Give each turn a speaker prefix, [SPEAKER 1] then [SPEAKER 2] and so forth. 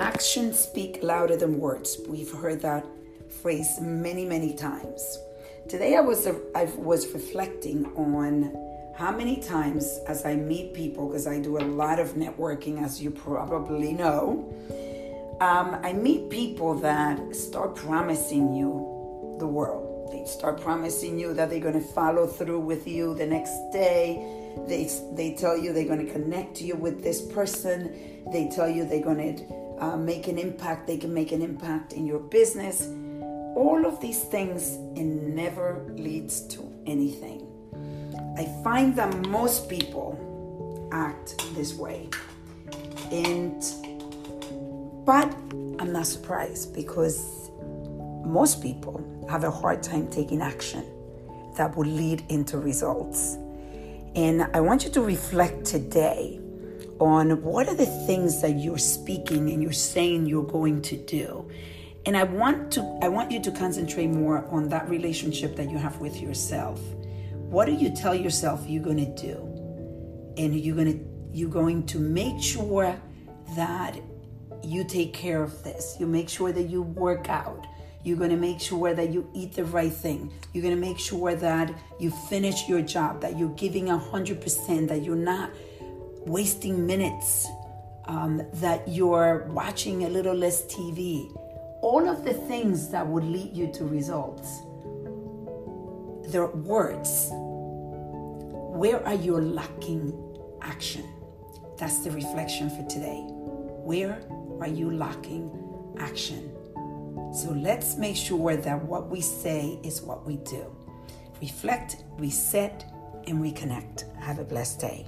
[SPEAKER 1] actions speak louder than words. We've heard that phrase many, many times. Today I was I was reflecting on how many times as I meet people because I do a lot of networking as you probably know. Um, I meet people that start promising you the world. They start promising you that they're going to follow through with you the next day. They, they tell you they're going to connect you with this person. They tell you they're going to uh, make an impact. They can make an impact in your business. All of these things and never leads to anything. I find that most people act this way. And but I'm not surprised because most people have a hard time taking action that will lead into results. And I want you to reflect today on what are the things that you're speaking and you're saying you're going to do. And I want to I want you to concentrate more on that relationship that you have with yourself. What do you tell yourself you're going to do? And you're going to you're going to make sure that you take care of this. You make sure that you work out. You're going to make sure that you eat the right thing. You're going to make sure that you finish your job, that you're giving 100%, that you're not wasting minutes, um, that you're watching a little less TV. All of the things that would lead you to results. They're words. Where are you lacking action? That's the reflection for today. Where are you lacking action? So let's make sure that what we say is what we do. Reflect, reset, and reconnect. Have a blessed day.